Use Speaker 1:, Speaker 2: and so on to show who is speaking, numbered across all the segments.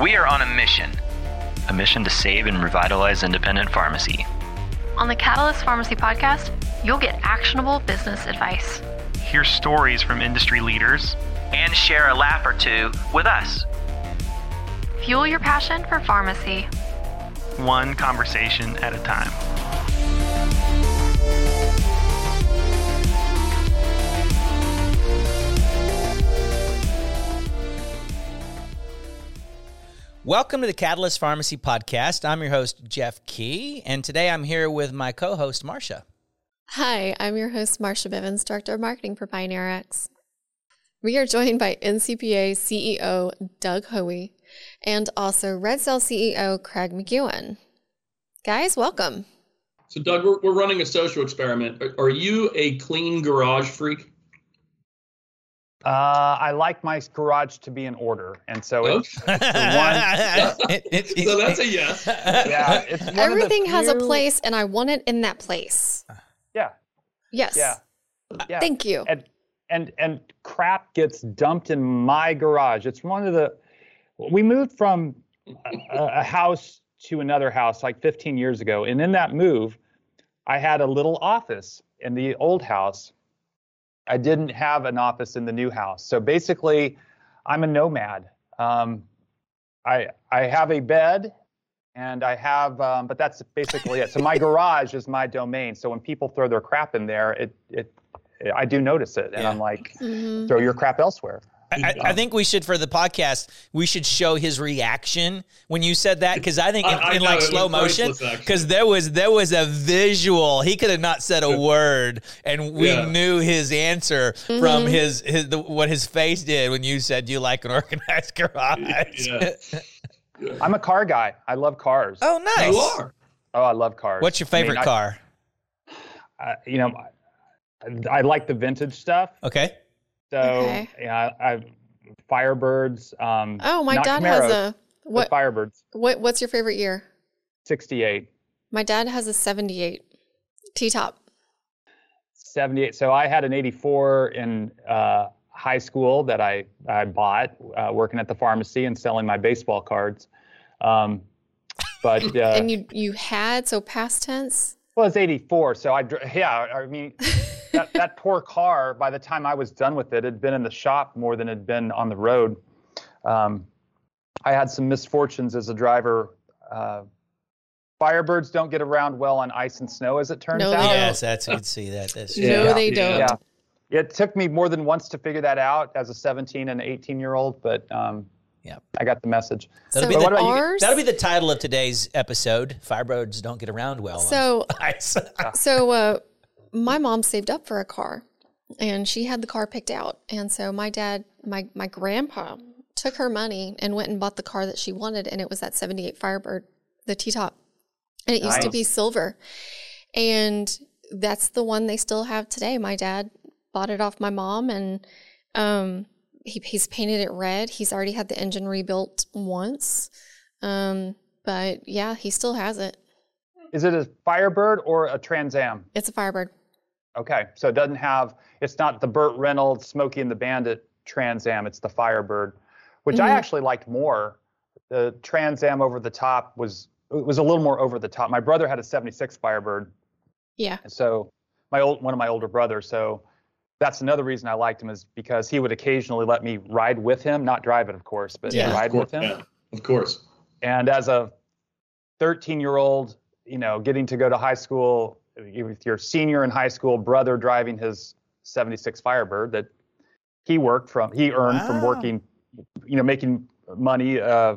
Speaker 1: We are on a mission a mission to save and revitalize independent pharmacy.
Speaker 2: On the Catalyst Pharmacy podcast, you'll get actionable business advice.
Speaker 3: Hear stories from industry leaders
Speaker 1: and share a laugh or two with us.
Speaker 2: Fuel your passion for pharmacy.
Speaker 3: One conversation at a time.
Speaker 4: Welcome to the Catalyst Pharmacy Podcast. I'm your host, Jeff Key, and today I'm here with my co host, Marsha.
Speaker 5: Hi, I'm your host, Marsha Bivens, Director of Marketing for PioneerRx. We are joined by NCPA CEO Doug Hoey and also Red Sail CEO Craig McEwen. Guys, welcome.
Speaker 6: So, Doug, we're, we're running a social experiment. Are, are you a clean garage freak?
Speaker 7: Uh, I like my garage to be in order, and so it's,
Speaker 6: Okay.
Speaker 7: it's the one.
Speaker 6: so that's a yes.
Speaker 7: Yeah, it's one of the
Speaker 5: Everything has a place, and I want it in that place.
Speaker 7: Yeah,
Speaker 5: Yes.
Speaker 7: yeah, yeah.
Speaker 5: Thank you.
Speaker 7: And and and crap gets dumped in my garage. It's one of the. We moved from a, a house to another house like 15 years ago, and in that move, I had a little office in the old house. I didn't have an office in the new house. So basically, I'm a nomad. Um, I I have a bed, and I have, um, but that's basically it. So my garage is my domain. So when people throw their crap in there, it it, I do notice it, and
Speaker 4: Yeah.
Speaker 7: I'm like,
Speaker 5: Mhm.
Speaker 7: throw your crap elsewhere.
Speaker 4: I, I- I think we should, for the podcast, we should show his reaction when you said that because I think in,
Speaker 6: I- I
Speaker 4: in
Speaker 6: know,
Speaker 4: like slow motion, because there was there was a visual. He could have not said a word, and we
Speaker 6: Yeah.
Speaker 4: knew his answer mm-hmm. from his his the, what his face did when you said you like an organized garage.
Speaker 6: Yeah.
Speaker 7: I'm a car guy. I love cars.
Speaker 4: oh, nice.
Speaker 6: You are.
Speaker 7: Oh, I love cars.
Speaker 4: What's your
Speaker 7: I mean,
Speaker 4: favorite
Speaker 7: I-
Speaker 4: car?
Speaker 7: I, you know, I, I like the vintage stuff.
Speaker 4: Okay.
Speaker 7: So
Speaker 5: Okay.
Speaker 7: yeah, I Firebirds. Um,
Speaker 5: Oh, my dad
Speaker 7: Camaros,
Speaker 5: has a what?
Speaker 7: Firebirds.
Speaker 5: What? What's your favorite year?
Speaker 7: 68,
Speaker 5: My dad has a '78 T-top.
Speaker 7: 78. So I had an 84 in uh, high school that I I bought uh, working at the pharmacy and selling my baseball cards. Um, but uh,
Speaker 5: and you you had so past tense.
Speaker 7: Well, it's 84, so I, yeah, I mean, that, that poor car, by the time I was done with it, had been in the shop more than it had been on the road. Um, I had some misfortunes as a driver. Uh, Firebirds don't get around well on ice and snow, as it turns
Speaker 5: No,
Speaker 7: out.
Speaker 5: don't.
Speaker 4: Yes, that's you can see that. That's
Speaker 5: No, they don't.
Speaker 7: Yeah. It took me more than once to figure that out as a 17 and 18 year old, but um,
Speaker 4: Yeah.
Speaker 7: I got the message.
Speaker 4: That'll
Speaker 5: so
Speaker 4: be the-
Speaker 7: what about you?
Speaker 5: ours.
Speaker 4: That'll be the title of today's episode. Firebirds don't get around well. on
Speaker 5: So
Speaker 4: ice.
Speaker 5: So uh, my mom saved up for a car, and she had the car picked out. And so my dad, my my grandpa, took her money and went and bought the car that she wanted, and it was that '78 Firebird, the T top, and it used to be silver, and that's the one they still have today. My dad bought it off my mom, and um, he, he's painted it red. He's already had the engine rebuilt once, um, but yeah, he still has it.
Speaker 7: Is it a Firebird or a Trans Am?
Speaker 5: It's a Firebird.
Speaker 7: Okay, so it doesn't have, it's not the Burt Reynolds, Smokey and the Bandit Trans Am, it's the Firebird, which I
Speaker 5: Mhm.
Speaker 7: actually liked more. The Trans Am over the top was it was a little more over the top. My brother had a 76 Firebird,
Speaker 5: Yeah.
Speaker 7: and so my old one of my older brothers, so that's another reason I liked him is because he would occasionally let me ride with him, not drive it, of course, but
Speaker 4: Yeah.
Speaker 7: ride
Speaker 6: course,
Speaker 7: with him.
Speaker 6: yeah, of course.
Speaker 7: And as a 13 year old, you know, getting to go to high school with your senior in high school brother driving his 76 Firebird that he worked from, he earned from working, you know, making money uh,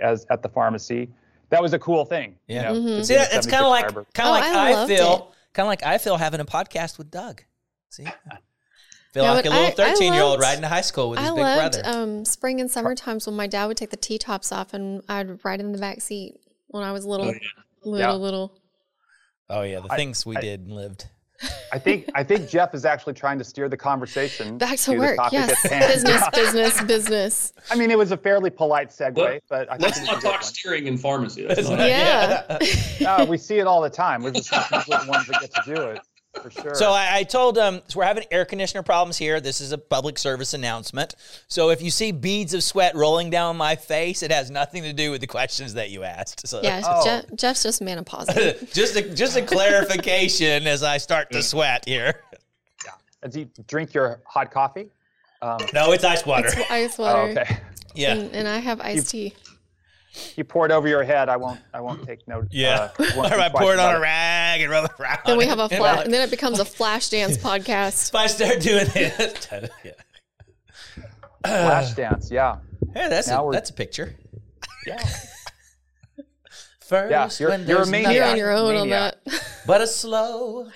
Speaker 7: as at the pharmacy. That was a cool thing. you
Speaker 4: Yeah.
Speaker 7: know, to
Speaker 4: See, that, it's kind of like
Speaker 7: Firebird.
Speaker 4: kind
Speaker 5: Oh,
Speaker 4: of like
Speaker 5: I
Speaker 4: I, feel, kind of like I feel having a podcast with Doug. See, feel
Speaker 5: Yeah,
Speaker 4: like a little
Speaker 5: I- I
Speaker 4: thirteen-year-old riding to high school with his
Speaker 5: I
Speaker 4: big
Speaker 5: loved
Speaker 4: brother.
Speaker 5: um, spring and summer times when my dad would take the T tops off and I'd ride in the back seat when I was little,
Speaker 6: Oh, yeah.
Speaker 5: little,
Speaker 7: Yeah.
Speaker 5: little.
Speaker 4: Oh yeah, the
Speaker 7: I-
Speaker 4: things we
Speaker 7: I-
Speaker 4: did and lived.
Speaker 7: I think I think Jeff is actually trying to steer the conversation
Speaker 5: Back to
Speaker 7: the
Speaker 5: work.
Speaker 7: topic
Speaker 5: Yes.
Speaker 7: at hand.
Speaker 5: business, business, business.
Speaker 7: I mean, it was a fairly polite segue,
Speaker 6: Let-
Speaker 7: but I think
Speaker 6: Let's
Speaker 7: it
Speaker 6: not
Speaker 7: a good
Speaker 6: talk
Speaker 7: one.
Speaker 6: steering in pharmacy. That's not
Speaker 5: Yeah.
Speaker 7: No, oh, we see it all the time. We're just not the ones that get to do it. For sure.
Speaker 4: So I, I told them so we're having air conditioner problems here. This is a public service announcement. So if you see beads of sweat rolling down my face, it has nothing to do with the questions that you asked. So
Speaker 5: Yeah,
Speaker 7: Oh.
Speaker 5: Jeff, Jeff's just menopausal.
Speaker 4: just a, just a clarification as I start to sweat here.
Speaker 7: Yeah. do you drink your hot coffee? Um,
Speaker 4: No, it's ice water.
Speaker 5: It's ice
Speaker 7: oh,
Speaker 5: water.
Speaker 7: okay.
Speaker 4: yeah.
Speaker 5: And, and I have iced tea.
Speaker 7: You pour it over your head. I won't. I won't take note.
Speaker 4: Yeah.
Speaker 7: Uh, won't
Speaker 4: or I pour it on a rag and rub it around.
Speaker 5: Then we have a flash, and then it becomes a flash dance podcast.
Speaker 4: If I start doing it, yeah.
Speaker 7: Flash dance. Yeah.
Speaker 4: Hey, that's
Speaker 7: Now
Speaker 4: a, that's a picture.
Speaker 7: Yeah.
Speaker 4: First,
Speaker 7: Yeah, you're-
Speaker 4: when
Speaker 7: you're a maniac.
Speaker 5: You're on your own on that.
Speaker 4: but a slow.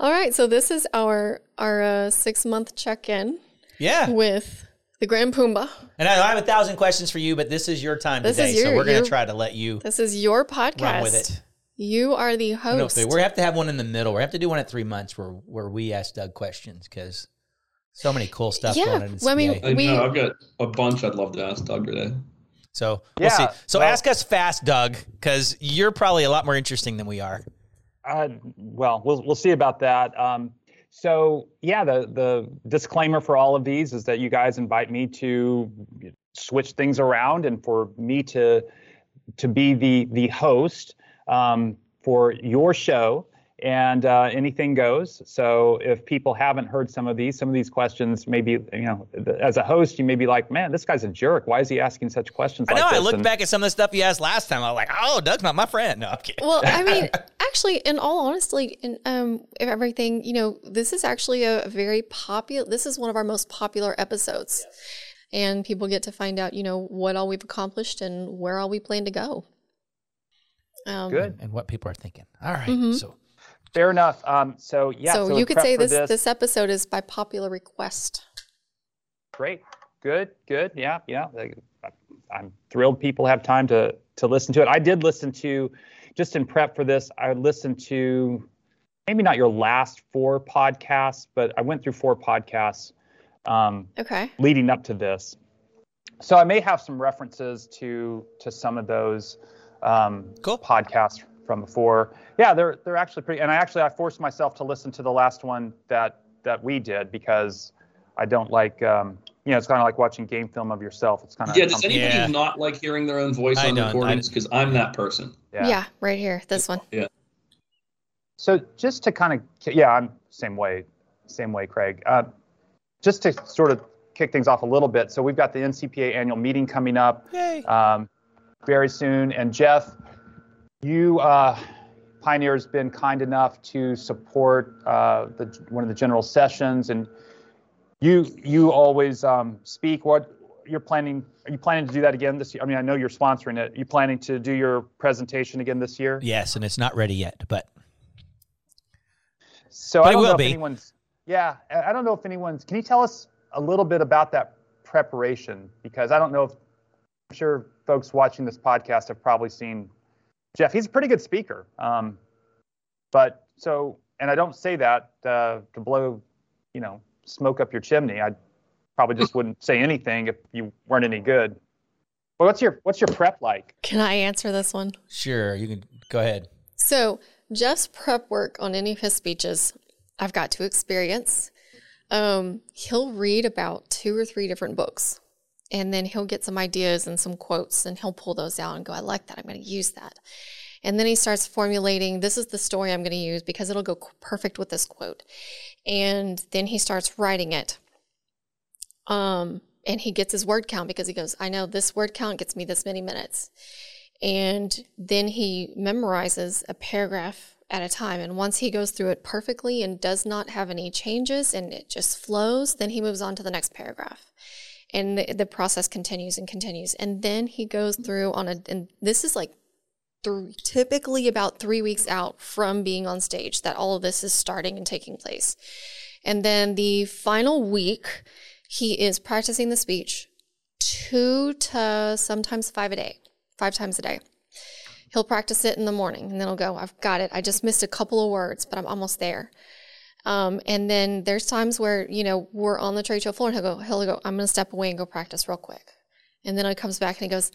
Speaker 5: All right, so this is our our uh, six month check in
Speaker 4: Yeah.
Speaker 5: with the Grand Pumbaa.
Speaker 4: And I I have a thousand questions for you, but this is your time
Speaker 5: This
Speaker 4: today,
Speaker 5: is
Speaker 4: so we're going to try to let you
Speaker 5: This is your podcast.
Speaker 4: run with it.
Speaker 5: You are the host.
Speaker 4: we we have to have one in the middle. We have to do one at three months where where we ask Doug questions because so many cool stuff
Speaker 5: Yeah,
Speaker 4: going on in
Speaker 5: well, I mean, we,
Speaker 6: know, I've got a bunch I'd love to ask Doug today.
Speaker 4: So we'll see.
Speaker 7: Yeah,
Speaker 4: So
Speaker 7: well-
Speaker 4: ask us fast, Doug, because you're probably a lot more interesting than we are.
Speaker 7: Uh, well, we'll we'll see about that. Um, so yeah, the the disclaimer for all of these is that you guys invite me to switch things around and for me to to be the the host um, for your show. And uh, anything goes. So if people haven't heard some of these, some of these questions, maybe you know, th- as a host, you may be like, "Man, this guy's a jerk. Why is he asking such questions?"
Speaker 4: I
Speaker 7: like
Speaker 4: know. I
Speaker 7: this?"
Speaker 4: look
Speaker 7: And-
Speaker 4: back at some of the stuff you asked last time. I was like, "Oh, Doug's not my friend." No, I'm kidding.
Speaker 5: well, I mean, actually, in all honesty, in um, everything, you know, this is actually a very popular. This is one of our most popular episodes, and people get to find out, you know, what all we've accomplished and where all we plan to go. Um,
Speaker 7: Good.
Speaker 4: and what people are thinking. All right.
Speaker 5: Mhm.
Speaker 4: So
Speaker 7: Fair enough. Um, so yeah.
Speaker 5: so,
Speaker 7: so
Speaker 5: you could say
Speaker 7: for
Speaker 5: this, this episode is by popular request.
Speaker 7: Great. Good. Good. Yeah. Yeah. I'm thrilled people have time to to listen to it. I did listen to, just in prep for this, I listened to maybe not your last four podcasts, but I went through four podcasts um,
Speaker 5: Okay.
Speaker 7: leading up to this. So I may have some references to to some of those um,
Speaker 4: Cool.
Speaker 7: podcasts from before. Yeah, they're they're actually pretty. And I actually I forced myself to listen to the last one that that we did because I don't like um, you know it's kind of like watching game film of yourself. It's kind of
Speaker 6: Yeah, does anybody
Speaker 4: Yeah.
Speaker 6: not like hearing their own voice
Speaker 4: I
Speaker 6: on
Speaker 4: don't.
Speaker 6: recordings? Because I'm that person.
Speaker 5: Yeah. right here. This one. Yeah.
Speaker 7: So just to kind of yeah, I'm same way, same way, Craig. Uh, just to sort of kick things off a little bit. So we've got the NCPA annual meeting coming up
Speaker 4: Yay.
Speaker 7: um, very soon. And Jeff, you uh, Pioneer's been kind enough to support uh, the one of the general sessions, and you you always um, speak. What you're planning? Are you planning to do that again this year? I mean, I know you're sponsoring it. Are you planning to do your presentation again this year?
Speaker 4: Yes, and it's not ready yet, but
Speaker 7: So
Speaker 4: But
Speaker 7: I don't
Speaker 4: will
Speaker 7: know
Speaker 4: be.
Speaker 7: if anyone's. Yeah, I I don't know if anyone's. Can you tell us a little bit about that preparation? Because I don't know if I'm sure folks watching this podcast have probably seen Jeff. He's a pretty good speaker. Um, but so, and I don't say that uh, to blow, you know, smoke up your chimney. I probably just wouldn't say anything if you weren't any good. Well, what's your what's your prep like?
Speaker 5: Can I answer this one?
Speaker 4: sure, you can go ahead.
Speaker 5: So, Jeff's prep work on any of his speeches, I've got to experience. Um, he'll read about two or three different books, and then he'll get some ideas and some quotes, and he'll pull those out and go, I like that. I'm going to use that. And then he starts formulating this is the story I'm going to use because it'll go perfect with this quote. And then he starts writing it. Um, and he gets his word count because he goes, I know this word count gets me this many minutes and then he memorizes a paragraph at a time and once he goes through it perfectly and does not have any changes and it just flows then he moves on to the next paragraph and the, the process continues and continues and then he goes through on a and this is like three, typically about three weeks out from being on stage that all of this is starting and taking place and then the final week he is practicing the speech two to sometimes five a day five times a day. He'll practice it in the morning and then he'll go, I've got it. I just missed a couple of words, but I'm almost there. Um, and then there's times where, you know, we're on the trade show floor and he'll go, he'll go, I'm going to step away and go practice real quick. And then he comes back and he goes,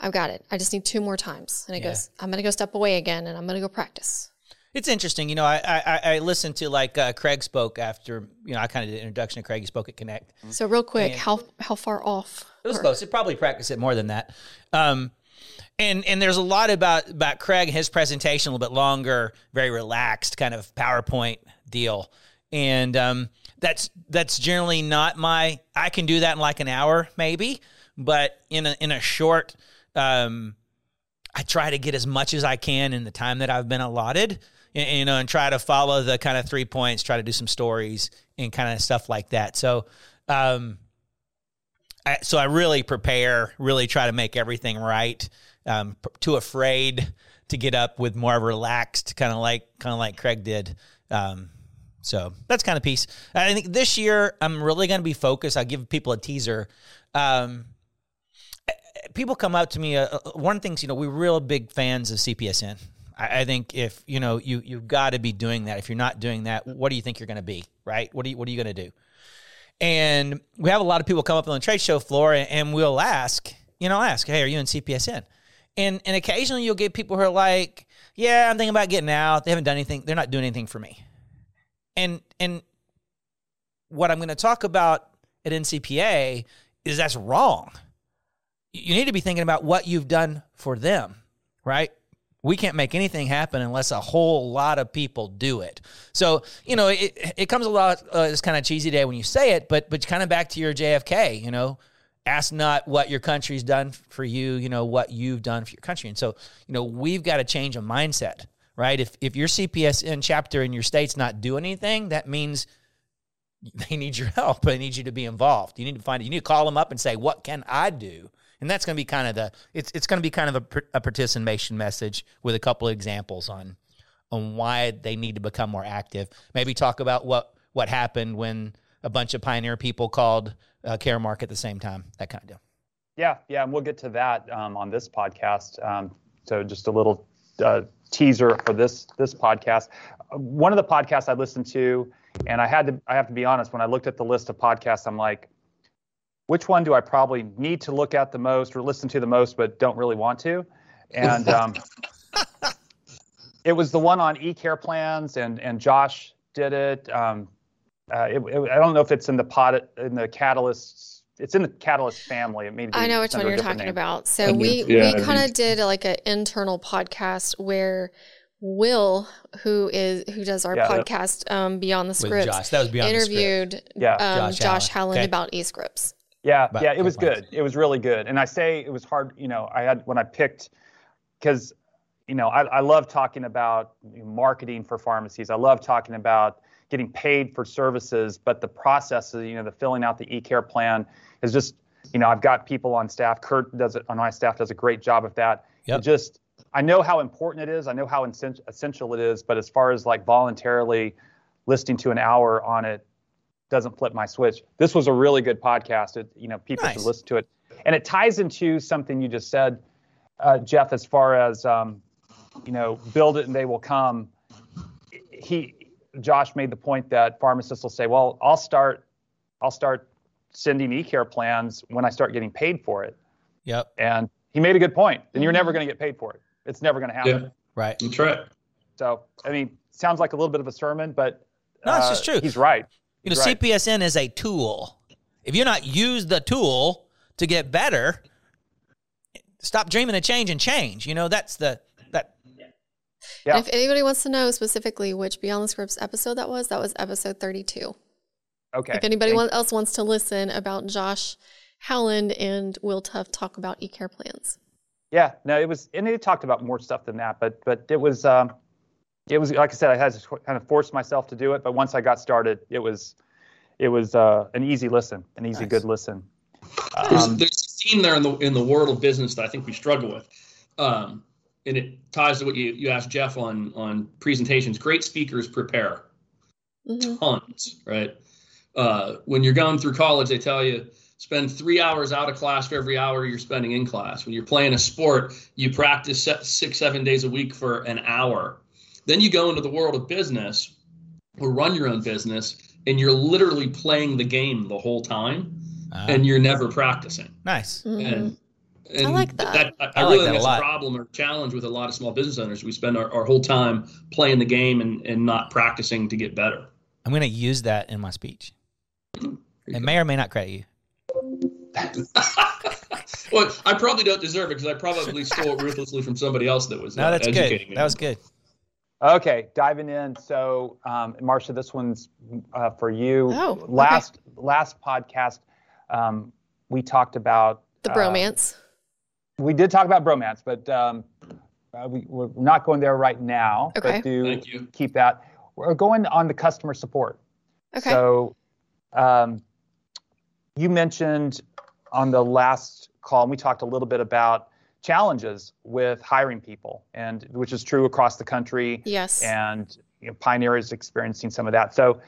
Speaker 5: I've got it. I just need two more times. And he
Speaker 4: Yeah.
Speaker 5: goes, I'm going to go step away again and I'm going to go practice.
Speaker 4: It's interesting, you know. I I, I listened to like uh, Craig spoke after you know I kind of did an introduction to Craig. He spoke at Connect.
Speaker 5: So real quick,
Speaker 4: And-
Speaker 5: how how far off?
Speaker 4: It was
Speaker 5: or-
Speaker 4: close. It probably practiced it more than that. Um, and and there's a lot about about Craig and his presentation a little bit longer, very relaxed kind of PowerPoint deal. And um, that's that's generally not my. I can do that in like an hour maybe, but in a in a short. Um, I try to get as much as I can in the time that I've been allotted, you know, and try to follow the kind of three points, try to do some stories and kind of stuff like that. So, um, I, so I really prepare, really try to make everything right. Um, too afraid to get up with more relaxed, kind of like kind of like Craig did. Um, so that's kind of piece. I think this year I'm really going to be focused. I'll give people a teaser. Um, people come up to me. Uh, uh, one things, you know, we're real big fans of CPSN. I, I think if you know you you've got to be doing that. If you're not doing that, what do you think you're going to be? Right? What are you What are you going to do? And we have a lot of people come up on the trade show floor, and, and we'll ask, you know, ask, hey, are you in CPSN? And and occasionally you'll get people who are like, yeah, I'm thinking about getting out. They haven't done anything. They're not doing anything for me. And and what I'm going to talk about at NCPA is that's wrong. You need to be thinking about what you've done for them, right? We can't make anything happen unless a whole lot of people do it. So, you know, it, it comes a lot, uh, it's kind of cheesy day when you say it, but, but kind of back to your JFK, you know, ask not what your country's done for you, you know, what you've done for your country. And so, you know, we've got to change a mindset, right? If, if your CPSN chapter in your state's not doing anything, that means they need your help. They need you to be involved. You need to find. You need to call them up and say, "What can I do?" And that's going to be kind of the it's it's going to be kind of a, a participation message with a couple of examples on on why they need to become more active. Maybe talk about what what happened when a bunch of pioneer people called uh, Caremark at the same time. That kind of deal.
Speaker 7: Yeah, yeah, and we'll get to that um, on this podcast. Um, so just a little uh, teaser for this this podcast. One of the podcasts I listened to, and I had to I have to be honest. When I looked at the list of podcasts, I'm like, which one do I probably need to look at the most or listen to the most, but don't really want to? And um, it was the one on e-care plans, and and Josh did it. Um, uh, it, it- I don't know if it's in the pod in the Catalyst. It's in the Catalyst family. It may be
Speaker 5: I know which one you're talking
Speaker 7: name.
Speaker 5: about. So
Speaker 6: I do.
Speaker 5: we
Speaker 6: Yeah,
Speaker 5: we kind of did like an internal podcast where Will, who is who does our
Speaker 7: Yeah,
Speaker 5: podcast um, Beyond the
Speaker 4: With
Speaker 5: Scripts,
Speaker 4: Josh, that was beyond the script.
Speaker 5: interviewed
Speaker 7: Yeah.
Speaker 5: um,
Speaker 4: Josh
Speaker 5: Josh,
Speaker 4: Allen.
Speaker 5: Howland
Speaker 4: Okay.
Speaker 5: about e-scripts.
Speaker 7: Yeah,
Speaker 4: About
Speaker 7: yeah, it was good. It was really good. And I say it was hard, you know, I had when I picked because you know, I, I love talking about marketing for pharmacies. I love talking about getting paid for services, but the process of, you know, the filling out the e-care plan is just, you know, I've got people on staff. Kurt does it on my staff does a great job of that.
Speaker 4: Yep.
Speaker 7: It just I know how important it is. I know how essential it is, but as far as like voluntarily listening to an hour on it doesn't flip my switch. This was a really good podcast. It, you know, people
Speaker 4: Nice.
Speaker 7: should listen to it, and it ties into something you just said, uh, Jeff, as far as um, you know, build it and they will come. He, Josh, made the point that pharmacists will say, "Well, I'll start, I'll start sending e-care plans when I start getting paid for it,"
Speaker 4: Yep.
Speaker 7: and he made a good point. Then you're never going to get paid for it. It's never going to happen.
Speaker 6: Yeah,
Speaker 4: Right.
Speaker 6: that's right.
Speaker 7: So, I mean, sounds like a little bit of a sermon, but
Speaker 4: No, it's
Speaker 7: uh,
Speaker 4: just true.
Speaker 7: He's right.
Speaker 4: You know,
Speaker 7: right.
Speaker 4: CPSN is a tool. If you're not use the tool to get better, stop dreaming of change and change. You know, that's the that
Speaker 7: Yeah.
Speaker 5: And if anybody wants to know specifically which Beyond the Scripts episode that was, that was episode 32.
Speaker 7: Okay.
Speaker 5: If anybody
Speaker 7: Thank-
Speaker 5: else wants to listen about Josh Howland and Will Tuff talk about e-care plans.
Speaker 7: Yeah, no, it was, and they talked about more stuff than that, but but it was, um, it was like I said, I had to kind of force myself to do it, but once I got started, it was, it was uh, an easy listen, an easy
Speaker 4: Nice.
Speaker 7: good listen.
Speaker 6: There's,
Speaker 7: Um,
Speaker 6: there's a theme there in the in the world of business that I think we struggle with, um, and it ties to what you, you asked Jeff on on presentations. Great speakers prepare
Speaker 5: Mhm.
Speaker 6: tons, right? Uh, when you're going through college, they tell you spend three hours out of class for every hour you're spending in class. When you're playing a sport, you practice six seven days a week for an hour. Then you go into the world of business or run your own business, and you're literally playing the game the whole time,
Speaker 4: uh,
Speaker 6: and you're never practicing
Speaker 4: nice.
Speaker 5: Mhm.
Speaker 6: and And
Speaker 5: I like that.
Speaker 6: I, I,
Speaker 4: I like
Speaker 6: really
Speaker 4: that
Speaker 6: think
Speaker 4: a
Speaker 6: that's
Speaker 4: lot.
Speaker 6: a problem or challenge with a lot of small business owners. We spend our, our whole time playing the game and, and not practicing to get better.
Speaker 4: I'm going to use that in my speech. It may or may not credit you.
Speaker 6: well, I probably don't deserve it because I probably stole it ruthlessly from somebody else that was
Speaker 4: No,
Speaker 6: uh,
Speaker 4: that's
Speaker 6: educating
Speaker 4: good.
Speaker 6: me.
Speaker 4: That was good.
Speaker 7: Okay, diving in. So, um, Marsha, this one's uh, for you.
Speaker 5: Oh, okay.
Speaker 7: last last podcast, um, we talked about
Speaker 5: The
Speaker 7: uh,
Speaker 5: bromance.
Speaker 7: we did talk about bromance, but um, uh, we, we're not going there right now.
Speaker 5: Okay.
Speaker 7: But do
Speaker 6: Thank you.
Speaker 7: keep that. We're going on the customer support.
Speaker 5: okay.
Speaker 7: So, um, you mentioned on the last call, and we talked a little bit about challenges with hiring people, and which is true across the country.
Speaker 5: yes.
Speaker 7: And you know, Pioneer is experiencing some of that. So,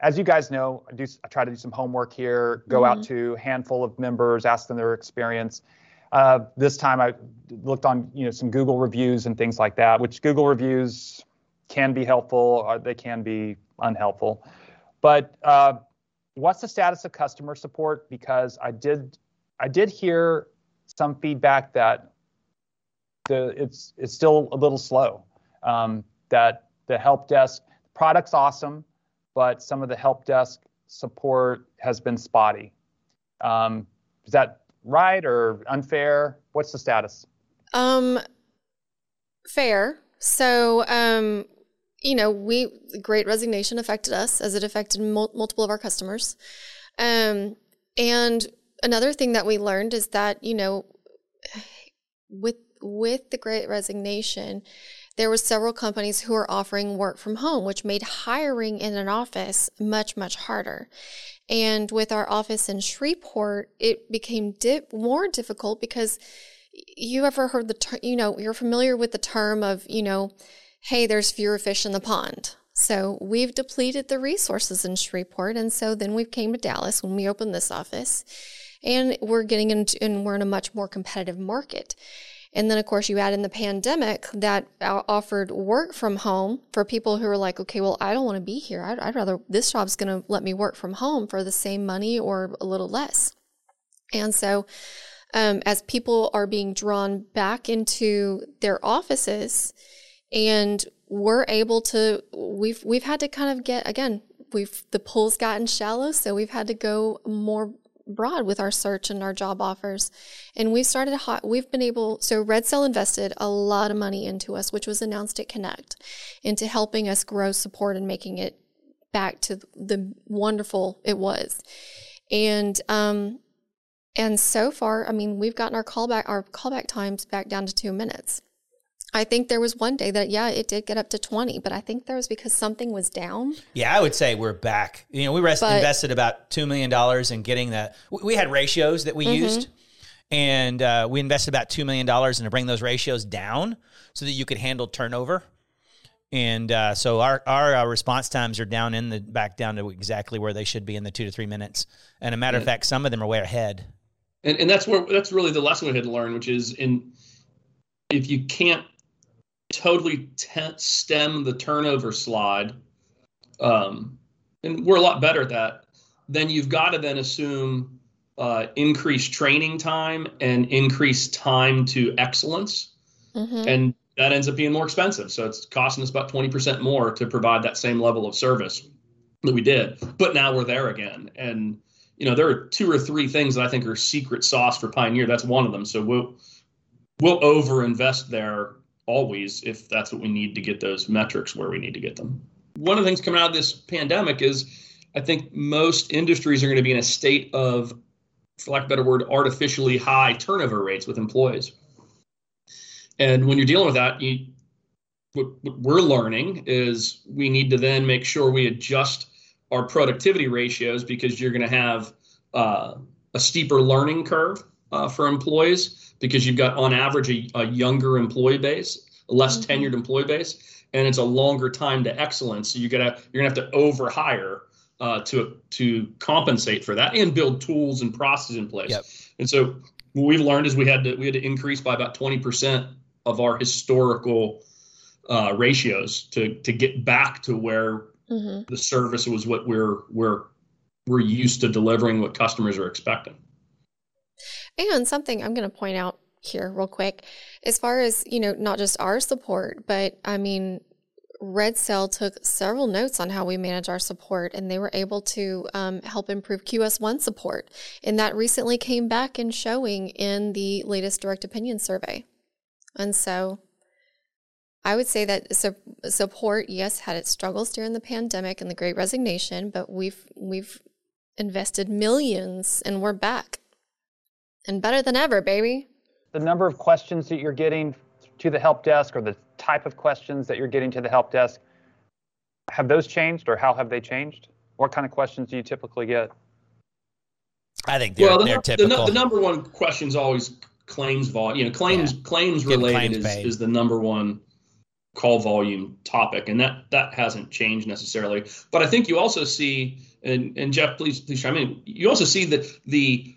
Speaker 7: as you guys know, I do I try to do some homework here. Go out to a handful of members, ask them their experience. Uh, this time, I looked on you know some Google reviews and things like that, which Google reviews can be helpful, or they can be unhelpful. But uh, what's the status of customer support? Because I did I did hear some feedback that the it's it's still a little slow. Um, that the help desk product's awesome, but some of the help desk support has been spotty. Um, is that right or unfair? What's the status?
Speaker 5: Um, fair. So, um, you know, we Great Resignation affected us as it affected mul- multiple of our customers. Um, and another thing that we learned is that you know, with with the Great Resignation, there were several companies who were offering work from home, which made hiring in an office much much harder. And with our office in Shreveport, it became di- more difficult because you ever heard the term, you know, you're familiar with the term of, you know, hey, there's fewer fish in the pond. So we've depleted the resources in Shreveport. And so then we came to Dallas when we opened this office and we're getting into, and we're in a much more competitive market. And then, of course, you add in the pandemic that offered work from home for people who are like, okay, well, I don't want to be here. I'd, I'd rather this job's going to let me work from home for the same money or a little less. And so, um, as people are being drawn back into their offices, and we're able to, we've we've had to kind of get again, we've the pool's gotten shallow, so we've had to go more broad with our search and our job offers. And we've started hot. We've been able. So Red Sail invested a lot of money into us, which was announced at Connect, into helping us grow support and making it back to the wonderful it was. And um, and so far, I mean, we've gotten our callback our callback times back down to two minutes. I think there was one day that yeah, it did get up to twenty, but I think that was because something was down.
Speaker 4: Yeah, I would say we're back. You know, we rest,
Speaker 5: But-
Speaker 4: invested about two million dollars in getting that. We we had ratios that we
Speaker 5: Mm-hmm.
Speaker 4: used, and uh, we invested about two million dollars in to bring those ratios down so that you could handle turnover. And uh, so our our uh, response times are down in the back down to exactly where they should be in the two to three minutes. And a matter of fact, some of them are way ahead.
Speaker 6: and and that's where that's really the lesson we had to learn, which is in if you can't totally te- stem the turnover slide, um, and we're a lot better at that. Then you've got to then assume uh, increased training time and increased time to excellence,
Speaker 5: Mm-hmm.
Speaker 6: and that ends up being more expensive. So it's costing us about twenty percent more to provide that same level of service that we did. But now we're there again, and you know there are two or three things that I think are secret sauce for Pioneer. That's one of them. So we'll we'll over invest there always if that's what we need to get those metrics where we need to get them. One of the things coming out of this pandemic is I think most industries are going to be in a state of, for lack of a better word, artificially high turnover rates with employees. And when you're dealing with that, you what, what we're learning is we need to then make sure we adjust our productivity ratios because you're going to have uh, a steeper learning curve uh, for employees because you've got on average a, a younger employee base, a less tenured employee base, and it's a longer time to excellence. So you gotta you're gonna have to overhire uh, to to compensate for that and build tools and processes in place.
Speaker 4: Yep.
Speaker 6: And so what we've learned is we had to we had to increase by about 20% of our historical uh, ratios to to get back to where
Speaker 5: Mm-hmm.
Speaker 6: the service was what we're we're we're used to delivering what customers are expecting.
Speaker 5: And something I'm going to point out here real quick. As far as, you know, not just our support, but I mean, Red Sail took several notes on how we manage our support, and they were able to um, help improve QS1 support. And that recently came back in showing in the latest direct opinion survey. And so I would say that su- support, yes, had its struggles during the pandemic and the Great Resignation, but we've we've invested millions, and we're back, and better than ever, baby.
Speaker 7: The number of questions that you're getting to the help desk, or the type of questions that you're getting to the help desk, have those changed, or how have they changed? What kind of questions do you typically get?
Speaker 4: I think they're,
Speaker 6: well, the,
Speaker 4: they're
Speaker 6: the,
Speaker 4: typical.
Speaker 6: the number one question is always claims volume. You know, claims
Speaker 4: Yeah.
Speaker 6: claims
Speaker 4: Getting
Speaker 6: related
Speaker 4: claims
Speaker 6: is, is the number one call volume topic, and that that hasn't changed necessarily. But I think you also see, and and Jeff, please please chime in. You also see that the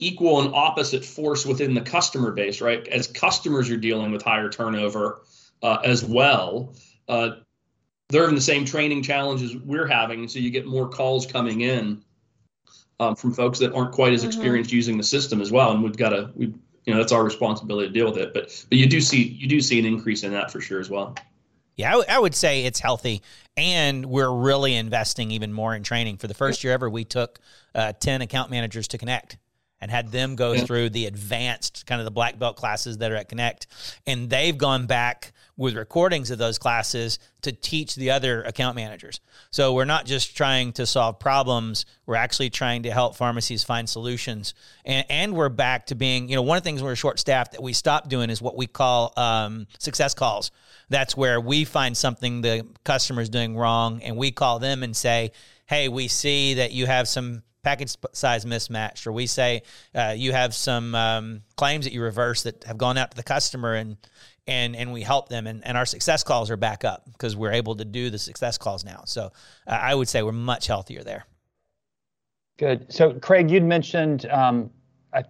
Speaker 6: equal and opposite force within the customer base, right? As customers are dealing with higher turnover uh, as well. Uh, they're in the same training challenges we're having, so you get more calls coming in um, from folks that aren't quite as
Speaker 5: Mhm.
Speaker 6: experienced using the system as well, and we've got to, we, you know, that's our responsibility to deal with it. But but you do see you do see an increase in that for sure as well.
Speaker 4: Yeah, I, w- I would say it's healthy, and we're really investing even more in training. For the first year ever, we took uh, ten account managers to Connect and had them go
Speaker 6: Yeah.
Speaker 4: through the advanced kind of the black belt classes that are at Connect, and they've gone back with recordings of those classes to teach the other account managers. So we're not just trying to solve problems; we're actually trying to help pharmacies find solutions, and, and we're back to being, you know, one of the things we're short staffed that we stopped doing is what we call um, success calls. That's where we find something the customer's doing wrong, and we call them and say, "Hey, we see that you have some package size mismatched," or we say uh, you have some um, claims that you reverse that have gone out to the customer, and and and we help them, and, and our success calls are back up because we're able to do the success calls now. So uh, I would say we're much healthier there.
Speaker 7: Good. So, Craig, you'd mentioned, um, I,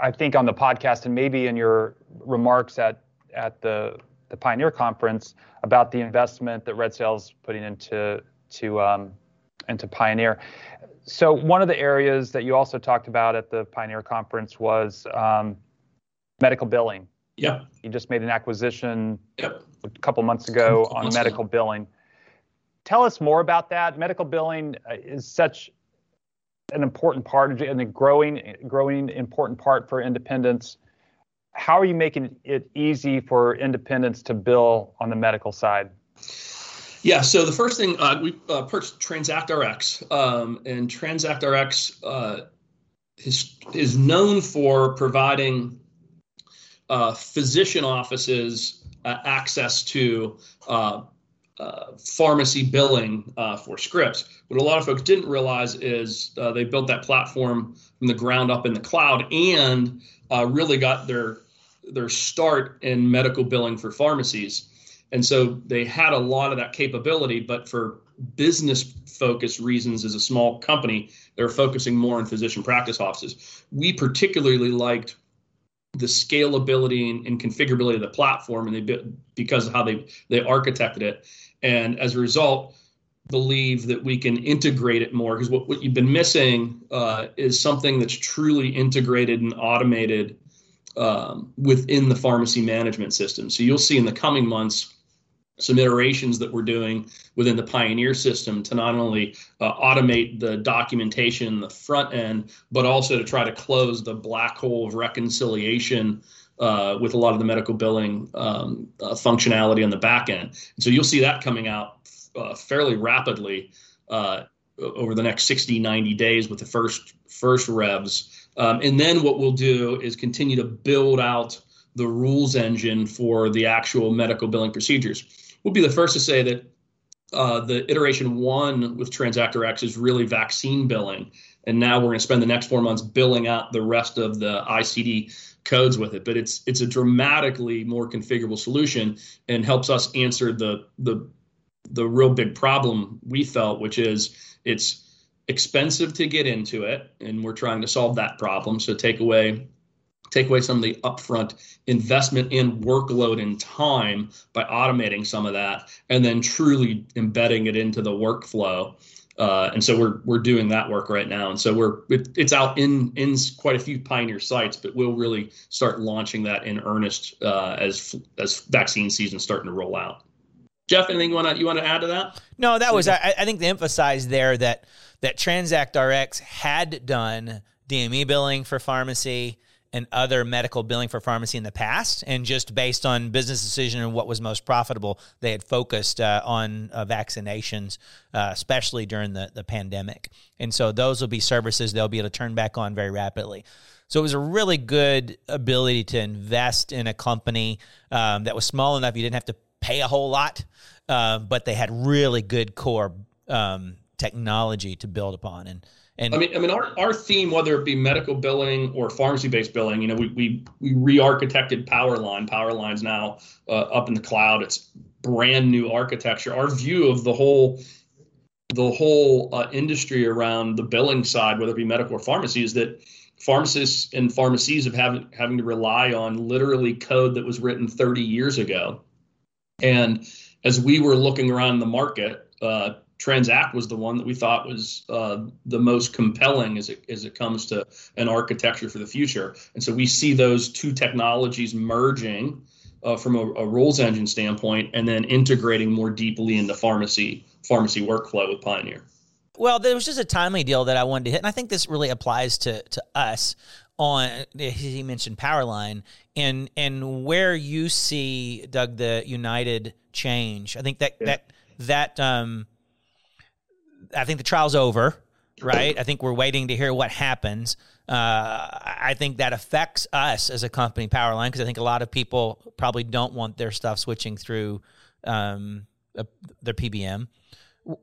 Speaker 7: I think on the podcast and maybe in your remarks at at the the Pioneer Conference about the investment that Red Sail's putting into to um, into Pioneer. So, one of the areas that you also talked about at the Pioneer Conference was um, medical billing.
Speaker 6: Yep.
Speaker 7: You just made an acquisition
Speaker 6: Yep.
Speaker 7: a couple months ago
Speaker 6: Couple
Speaker 7: on
Speaker 6: months ago.
Speaker 7: medical billing. Tell us more about that. Medical billing uh, is such an important part and a growing, growing important part for independents. How are you making it easy for independents to bill on the medical side?
Speaker 6: Yeah. So the first thing uh, we uh, purchased TransactRx, um, and TransactRx uh, is is known for providing uh, physician offices uh, access to uh, uh, pharmacy billing for scripts. What a lot of folks didn't realize is they built that platform from the ground up in the cloud and really got their their start in medical billing for pharmacies. And so they had a lot of that capability, but for business focused reasons as a small company, they're focusing more on physician practice offices. We particularly liked the scalability and, and configurability of the platform and they because of how they they architected it and as a result believe that we can integrate it more because what, what you've been missing uh, is something that's truly integrated and automated um, within the pharmacy management system so you'll see in the coming months some iterations that we're doing within the Pioneer system to not only uh, automate the documentation in the front end, but also to try to close the black hole of reconciliation uh, with a lot of the medical billing um, uh, functionality on the back end. And so you'll see that coming out uh, fairly rapidly uh, over the next 60, 90 days with the first first revs. Um, and then what we'll do is continue to build out the rules engine for the actual medical billing procedures. We'll be the first to say that uh, the iteration one with TransactRx is really vaccine billing. And now we're going to spend the next four months billing out the rest of the ICD codes with it. But it's it's a dramatically more configurable solution and helps us answer the the the real big problem we felt, which is it's expensive to get into it, and we're trying to solve that problem. So take away take away some of the upfront investment in workload and time by automating some of that and then truly embedding it into the workflow Uh, and so we're we're doing that work right now, and so we're it, it's out in in quite a few pioneer sites, but we'll really start launching that in earnest uh, as as vaccine season starting to roll out. Jeff, anything you want to you want to add to that?
Speaker 4: No, that was I, I think the emphasize there that that TransactRx had done DME billing for pharmacy and other medical billing for pharmacy in the past, and just based on business decision and what was most profitable, they had focused uh, on uh, vaccinations, uh, especially during the, the pandemic. And so those will be services they'll be able to turn back on very rapidly. So it was a really good ability to invest in a company um, that was small enough you didn't have to pay a whole lot, uh, but they had really good core um, technology to build upon. And and
Speaker 6: I mean, I mean, our, our theme, whether it be medical billing or pharmacy based billing, you know, we we we re-architected Powerline. Powerline's now uh, up in the cloud. It's brand new architecture. Our view of the whole the whole uh, industry around the billing side, whether it be medical or pharmacy, is that pharmacists and pharmacies have having having to rely on literally code that was written 30 years ago. And as we were looking around the market, uh, Transact was the one that we thought was uh, the most compelling as it as it comes to an architecture for the future. And so we see those two technologies merging uh, from a, a, rules engine standpoint, and then integrating more deeply into pharmacy pharmacy workflow with Pioneer.
Speaker 4: Well, there was just a timely deal that I wanted to hit, and I think this really applies to to us. On he mentioned Powerline and and where you see Doug the United change. I think that yeah. that that um I think the trial's over, right? I think we're waiting to hear what happens. Uh, I think that affects us as a company, Powerline, because I think a lot of people probably don't want their stuff switching through um, their PBM.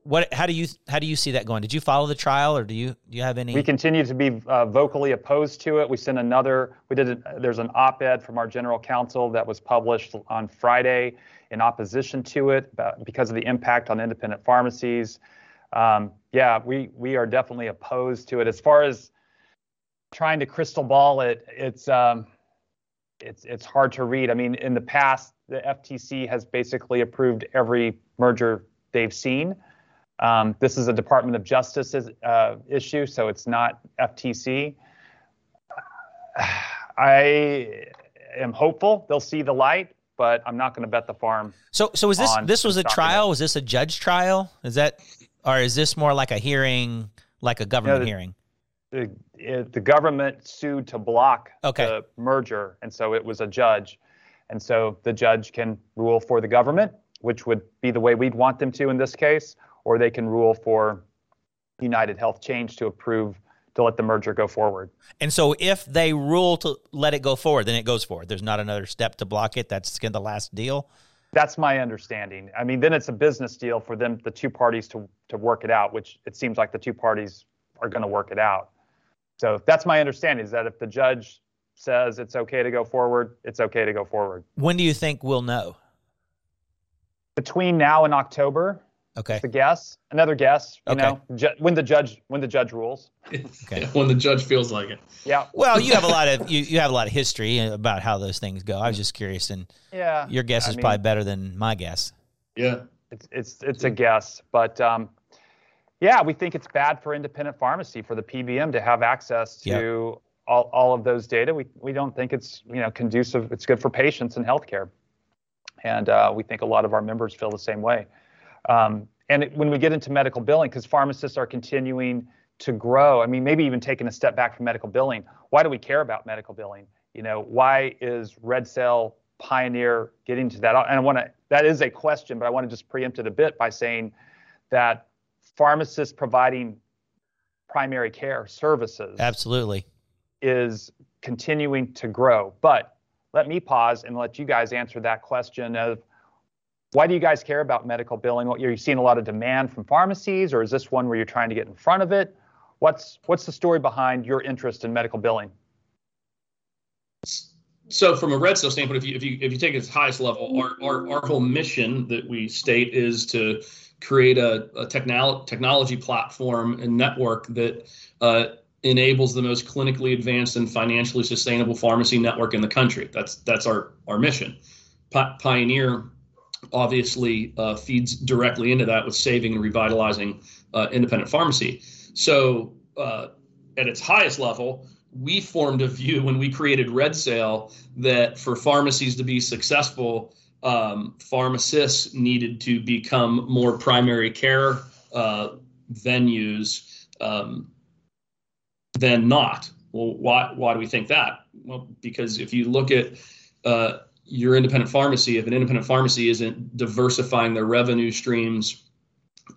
Speaker 4: What? How do you how do you see that going? Did you follow the trial, or do you do you have any?
Speaker 7: We continue to be uh, vocally opposed to it. We sent another. We did. A, there's an op-ed from our general counsel that was published on Friday in opposition to it because of the impact on independent pharmacies um, yeah, we we are definitely opposed to it. As far as trying to crystal ball it, it's um, it's it's hard to read. I mean, in the past, the FTC has basically approved every merger they've seen. Um, this is a Department of Justice uh, issue, so it's not FTC. I am hopeful they'll see the light, but I'm not going to bet the farm.
Speaker 4: So, so is this this was a trial? Was this a judge trial? Is that or is this more like a hearing, like a government the,
Speaker 7: hearing? The, eh, the government sued to block
Speaker 4: okay.
Speaker 7: the merger, and so it was a judge. And so the judge can rule for the government, which would be the way we'd want them to in this case, or they can rule for United Health Change to approve to let the merger go forward.
Speaker 4: And so if they rule to let it go forward, then it goes forward. There's not another step to block it. That's kind of the last deal.
Speaker 7: That's my understanding. I mean, then it's a business deal for them, the two parties, to to work it out. Which it seems like the two parties are going to work it out. So that's my understanding is that if the judge says it's okay to go forward, it's okay to go forward.
Speaker 4: When do you think we'll know?
Speaker 7: Between now and October.
Speaker 4: Okay.
Speaker 7: The guess, another guess. You
Speaker 4: okay.
Speaker 7: know, ju- when the judge when the judge rules.
Speaker 6: okay. when the judge feels like it.
Speaker 7: Yeah.
Speaker 4: Well, you have a lot of you, you have a lot of history about how those things go. I was just curious, and
Speaker 7: yeah,
Speaker 4: your guess I is mean, probably better than my guess.
Speaker 6: Yeah.
Speaker 7: It's it's it's a guess, but um, yeah, we think it's bad for independent pharmacy for the PBM to have access to yep. all, all of those data. We we don't think it's you know conducive. It's good for patients and healthcare, and uh, we think a lot of our members feel the same way. Um, and it, when we get into medical billing, because pharmacists are continuing to grow, I mean, maybe even taking a step back from medical billing, why do we care about medical billing? You know, why is Red Sail Pioneer getting to that? And I want to, that is a question, but I want to just preempt it a bit by saying that pharmacists providing primary care services
Speaker 4: absolutely
Speaker 7: is continuing to grow. But let me pause and let you guys answer that question of why do you guys care about medical billing? What, are you seeing a lot of demand from pharmacies, or is this one where you're trying to get in front of it? What's what's the story behind your interest in medical billing?
Speaker 6: So, from a Red Sail standpoint, if you if you if you take it to the highest level, our, our our whole mission that we state is to create a, a technolo- technology platform and network that uh, enables the most clinically advanced and financially sustainable pharmacy network in the country. That's that's our our mission. Pioneer obviously uh, feeds directly into that with saving and revitalizing uh, independent pharmacy. So, uh, at its highest level, we formed a view when we created Red Sail that for pharmacies to be successful, um, pharmacists needed to become more primary care uh, venues um, than not. Well, why why do we think that? Well, because if you look at uh, your independent pharmacy, if an independent pharmacy isn't diversifying their revenue streams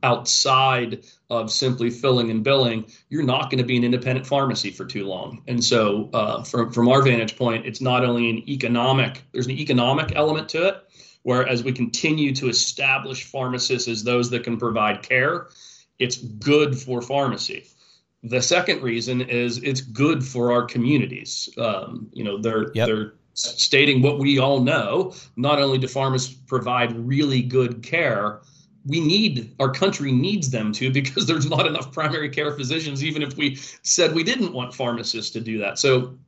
Speaker 6: outside of simply filling and billing, you're not going to be an independent pharmacy for too long. And so, uh, from from our vantage point, it's not only an economic. There's an economic element to it, where as we continue to establish pharmacists as those that can provide care, it's good for pharmacy. The second reason is it's good for our communities. Um, you know, they're yep. they're stating what we all know. Not only do pharmacists provide really good care, we need our country needs them to because there's not enough primary care physicians. Even if we said we didn't want pharmacists to do that, so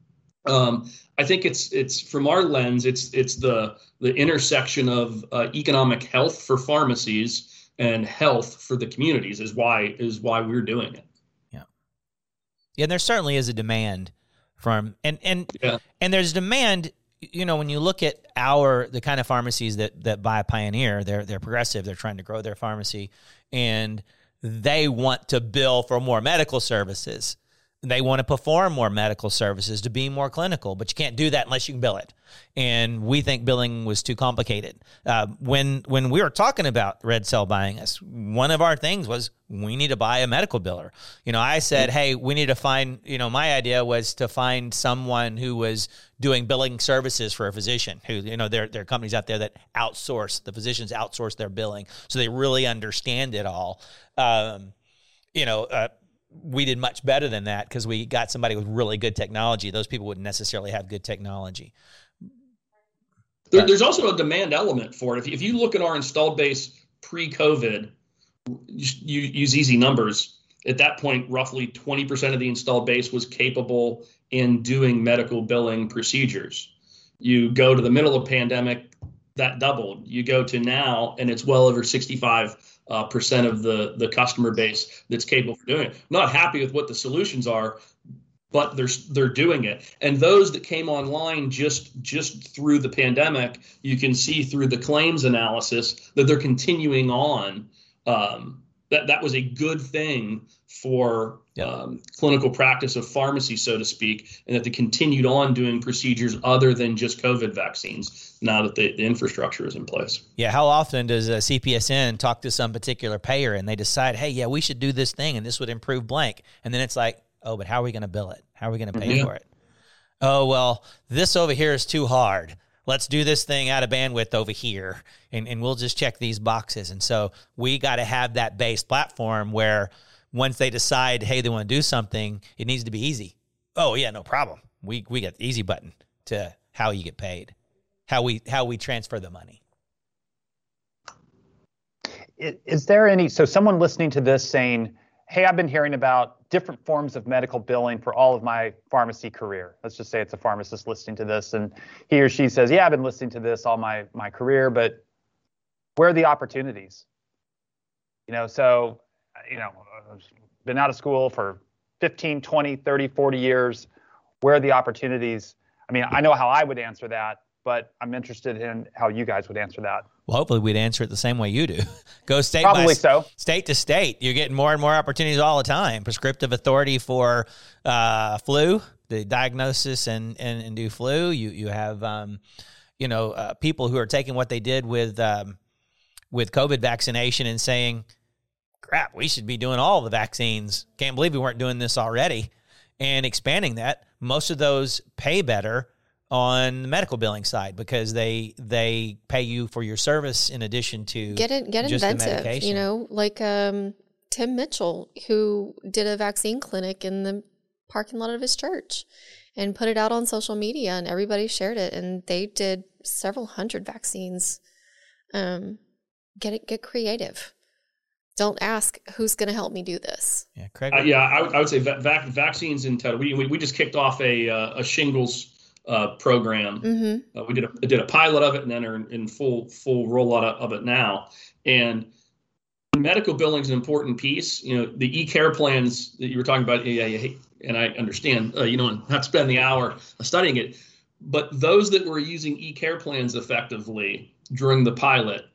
Speaker 6: um, I think it's it's from our lens, it's it's the the intersection of uh, economic health for pharmacies and health for the communities is why is why we're doing it.
Speaker 4: Yeah, and there certainly is a demand from and and yeah. and there's demand. You know, when you look at our the kind of pharmacies that that buy Pioneer, they're they're progressive. They're trying to grow their pharmacy, and they want to bill for more medical services they want to perform more medical services to be more clinical, but you can't do that unless you can bill it. And we think billing was too complicated. Uh, when when we were talking about Red Sail buying us, one of our things was we need to buy a medical biller. You know, I said, hey, we need to find. You know, my idea was to find someone who was doing billing services for a physician. Who you know, there there are companies out there that outsource the physicians outsource their billing, so they really understand it all. Um, you know, uh, we did much better than that because we got somebody with really good technology. Those people wouldn't necessarily have good technology.
Speaker 6: There, there's also a demand element for it. If, if you look at our installed base pre-COVID, you use easy numbers. At that point, roughly 20% of the installed base was capable in doing medical billing procedures. You go to the middle of pandemic, that doubled. You go to now, and it's well over 65 uh, percent of the the customer base that's capable of doing it. Not happy with what the solutions are, but they're they're doing it. And those that came online just just through the pandemic, you can see through the claims analysis that they're continuing on. Um, that that was a good thing for yep. um, clinical practice of pharmacy, so to speak, and that they continued on doing procedures other than just COVID vaccines now that the, the infrastructure is in place.
Speaker 4: Yeah, how often does a CPSN talk to some particular payer and they decide, hey, yeah, we should do this thing and this would improve blank, and then it's like, oh, but how are we going to bill it? How are we going to pay mm-hmm. for it? Oh well, this over here is too hard let's do this thing out of bandwidth over here and, and we'll just check these boxes. And so we got to have that base platform where once they decide, hey, they want to do something, it needs to be easy. Oh yeah, no problem. We we got the easy button to how you get paid, how we how we transfer the money.
Speaker 7: Is there any so someone listening to this saying, "Hey, I've been hearing about different forms of medical billing for all of my pharmacy career. Let's just say it's a pharmacist listening to this, and he or she says, "Yeah, I've been listening to this all my my career, but where are the opportunities?" You know, so you know, been out of school for 15, 20, 30, 40 years. Where are the opportunities? I mean, I know how I would answer that, but I'm interested in how you guys would answer that.
Speaker 4: Well, hopefully we'd answer it the same way you do. Go state
Speaker 7: Probably by so.
Speaker 4: state to state. You're getting more and more opportunities all the time. Prescriptive authority for uh, flu, the diagnosis and, and, and do flu. You you have um, you know uh, people who are taking what they did with um, with COVID vaccination and saying, "Crap, we should be doing all the vaccines." Can't believe we weren't doing this already, and expanding that. Most of those pay better on the medical billing side because they they pay you for your service in addition to
Speaker 5: get it get inventive you know like um, tim mitchell who did a vaccine clinic in the parking lot of his church and put it out on social media and everybody shared it and they did several hundred vaccines um, get it get creative don't ask who's going to help me do this.
Speaker 4: Yeah, Craig.
Speaker 6: Uh, yeah, I, I, would say va- vaccines in total. We, we, we just kicked off a uh, a shingles uh, program. Mm-hmm. Uh, we did a did a pilot of it, and then are in full full rollout of it now. And medical billing is an important piece. You know, the e-care plans that you were talking about, yeah, yeah and I understand, uh, you know, and not spend the hour studying it, but those that were using e-care plans effectively during the pilot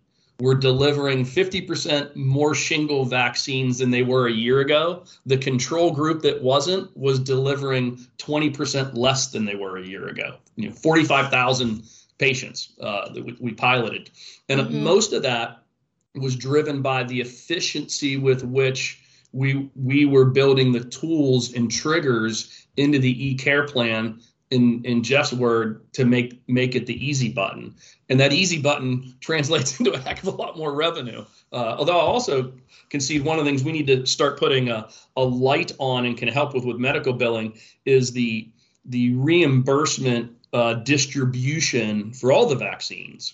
Speaker 6: were delivering 50% more shingle vaccines than they were a year ago. The control group that wasn't was delivering 20% less than they were a year ago. You know, 45,000 patients uh, that we, we, piloted, and mm-hmm. most of that was driven by the efficiency with which we we were building the tools and triggers into the e-care plan in in Jeff's word to make make it the easy button, and that easy button translates into a heck of a lot more revenue. Uh, although I also concede one of the things we need to start putting a, a light on and can help with with medical billing is the the reimbursement uh, distribution for all the vaccines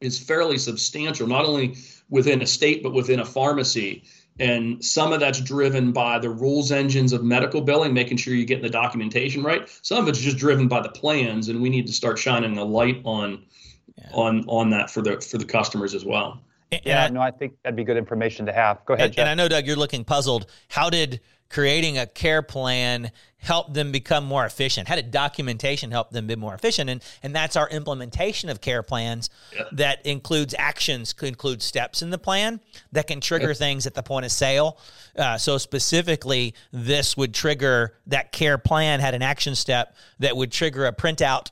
Speaker 6: is fairly substantial, not only within a state but within a pharmacy. And some of that's driven by the rules engines of medical billing, making sure you're getting the documentation right. Some of it's just driven by the plans, and we need to start shining a light on yeah. on on that for the for the customers as well.
Speaker 7: And yeah, I, no, I think that'd be good information to have. Go ahead,
Speaker 4: and, and I know Doug, you're looking puzzled. How did creating a care plan helped them become more efficient? How did documentation help them be more efficient? And and that's our implementation of care plans yeah. that includes actions, includes steps in the plan that can trigger yeah. things at the point of sale. Uh, so specifically, this would trigger that care plan had an action step that would trigger a printout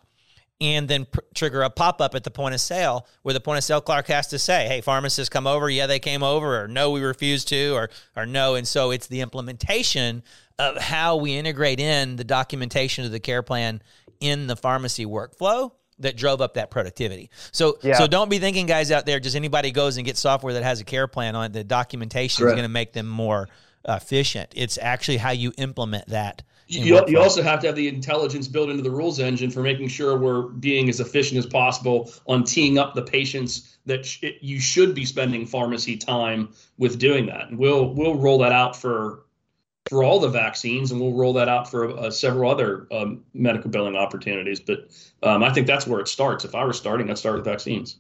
Speaker 4: and then pr- trigger a pop up at the point of sale where the point of sale clerk has to say, "Hey, pharmacists come over. Yeah, they came over, or no, we refused to, or or no." And so it's the implementation of how we integrate in the documentation of the care plan in the pharmacy workflow that drove up that productivity. So yeah. so don't be thinking guys out there just anybody goes and gets software that has a care plan on it, the documentation is going to make them more efficient. It's actually how you implement that.
Speaker 6: You, you also have to have the intelligence built into the rules engine for making sure we're being as efficient as possible on teeing up the patients that sh- you should be spending pharmacy time with doing that. And we'll we'll roll that out for for all the vaccines, and we'll roll that out for uh, several other um, medical billing opportunities. But um, I think that's where it starts. If I were starting, I'd start with vaccines.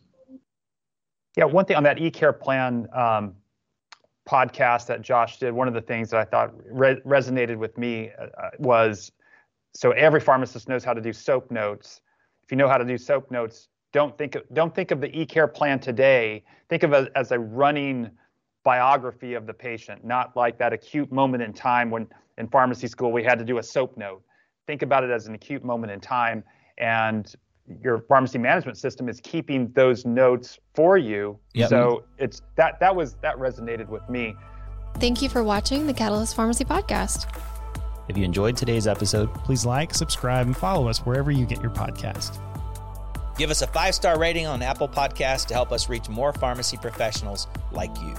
Speaker 7: Yeah, one thing on that e-care plan um, podcast that Josh did, one of the things that I thought re- resonated with me uh, uh, was so every pharmacist knows how to do SOAP notes. If you know how to do SOAP notes, don't think of, don't think of the e-care plan today. Think of it as a running biography of the patient, not like that acute moment in time when in pharmacy school we had to do a SOAP note. Think about it as an acute moment in time, and your pharmacy management system is keeping those notes for you. Yep. So it's that that was that resonated with me.
Speaker 5: Thank you for watching the Catalyst Pharmacy podcast.
Speaker 4: If you enjoyed today's episode,
Speaker 8: please like, subscribe, and follow us wherever you get your podcast.
Speaker 4: Give us a five star rating on Apple Podcast to help us reach more pharmacy professionals like you.